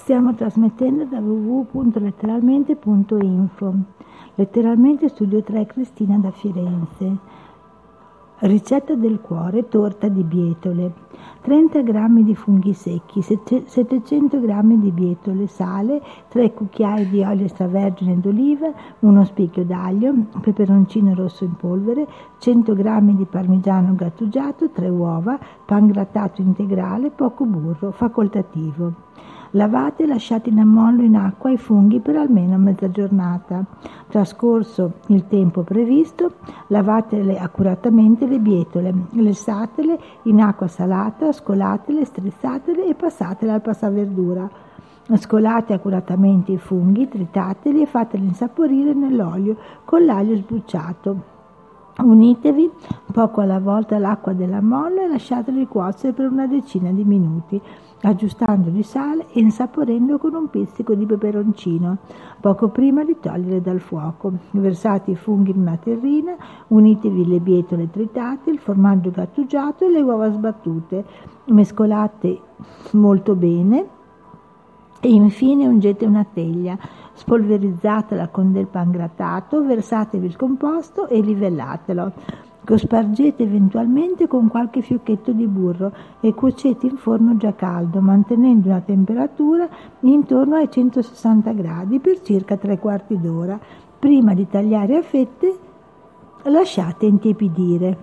Stiamo trasmettendo da www.letteralmente.info. Letteralmente Studio 3 Cristina da Firenze. Ricetta del cuore, torta di bietole. 30 g di funghi secchi, 700 g di bietole, sale, 3 cucchiai di olio extravergine d'oliva, uno spicchio d'aglio, peperoncino rosso in polvere, 100 g di parmigiano grattugiato, 3 uova, pan grattato integrale, poco burro, facoltativo. Lavate e lasciate in ammollo in acqua i funghi per almeno mezza giornata. Trascorso il tempo previsto, lavatele accuratamente le bietole, lessatele in acqua salata, scolatele, strizzatele e passatele al passaverdura. Scolate accuratamente i funghi, tritateli e fateli insaporire nell'olio con l'aglio sbucciato. Unitevi poco alla volta all'acqua dell'ammollo e lasciateli cuocere per una decina di minuti aggiustando di sale e insaporendo con un pizzico di peperoncino, poco prima di togliere dal fuoco. Versate i funghi in una terrina, unitevi le bietole tritate, il formaggio grattugiato e le uova sbattute, mescolate molto bene e infine ungete una teglia, spolverizzatela con del pan grattato, versatevi il composto e livellatelo. Cospargete eventualmente con qualche fiocchetto di burro e cuocete in forno già caldo, mantenendo una temperatura intorno ai 160 gradi per circa tre quarti d'ora. Prima di tagliare a fette lasciate intiepidire.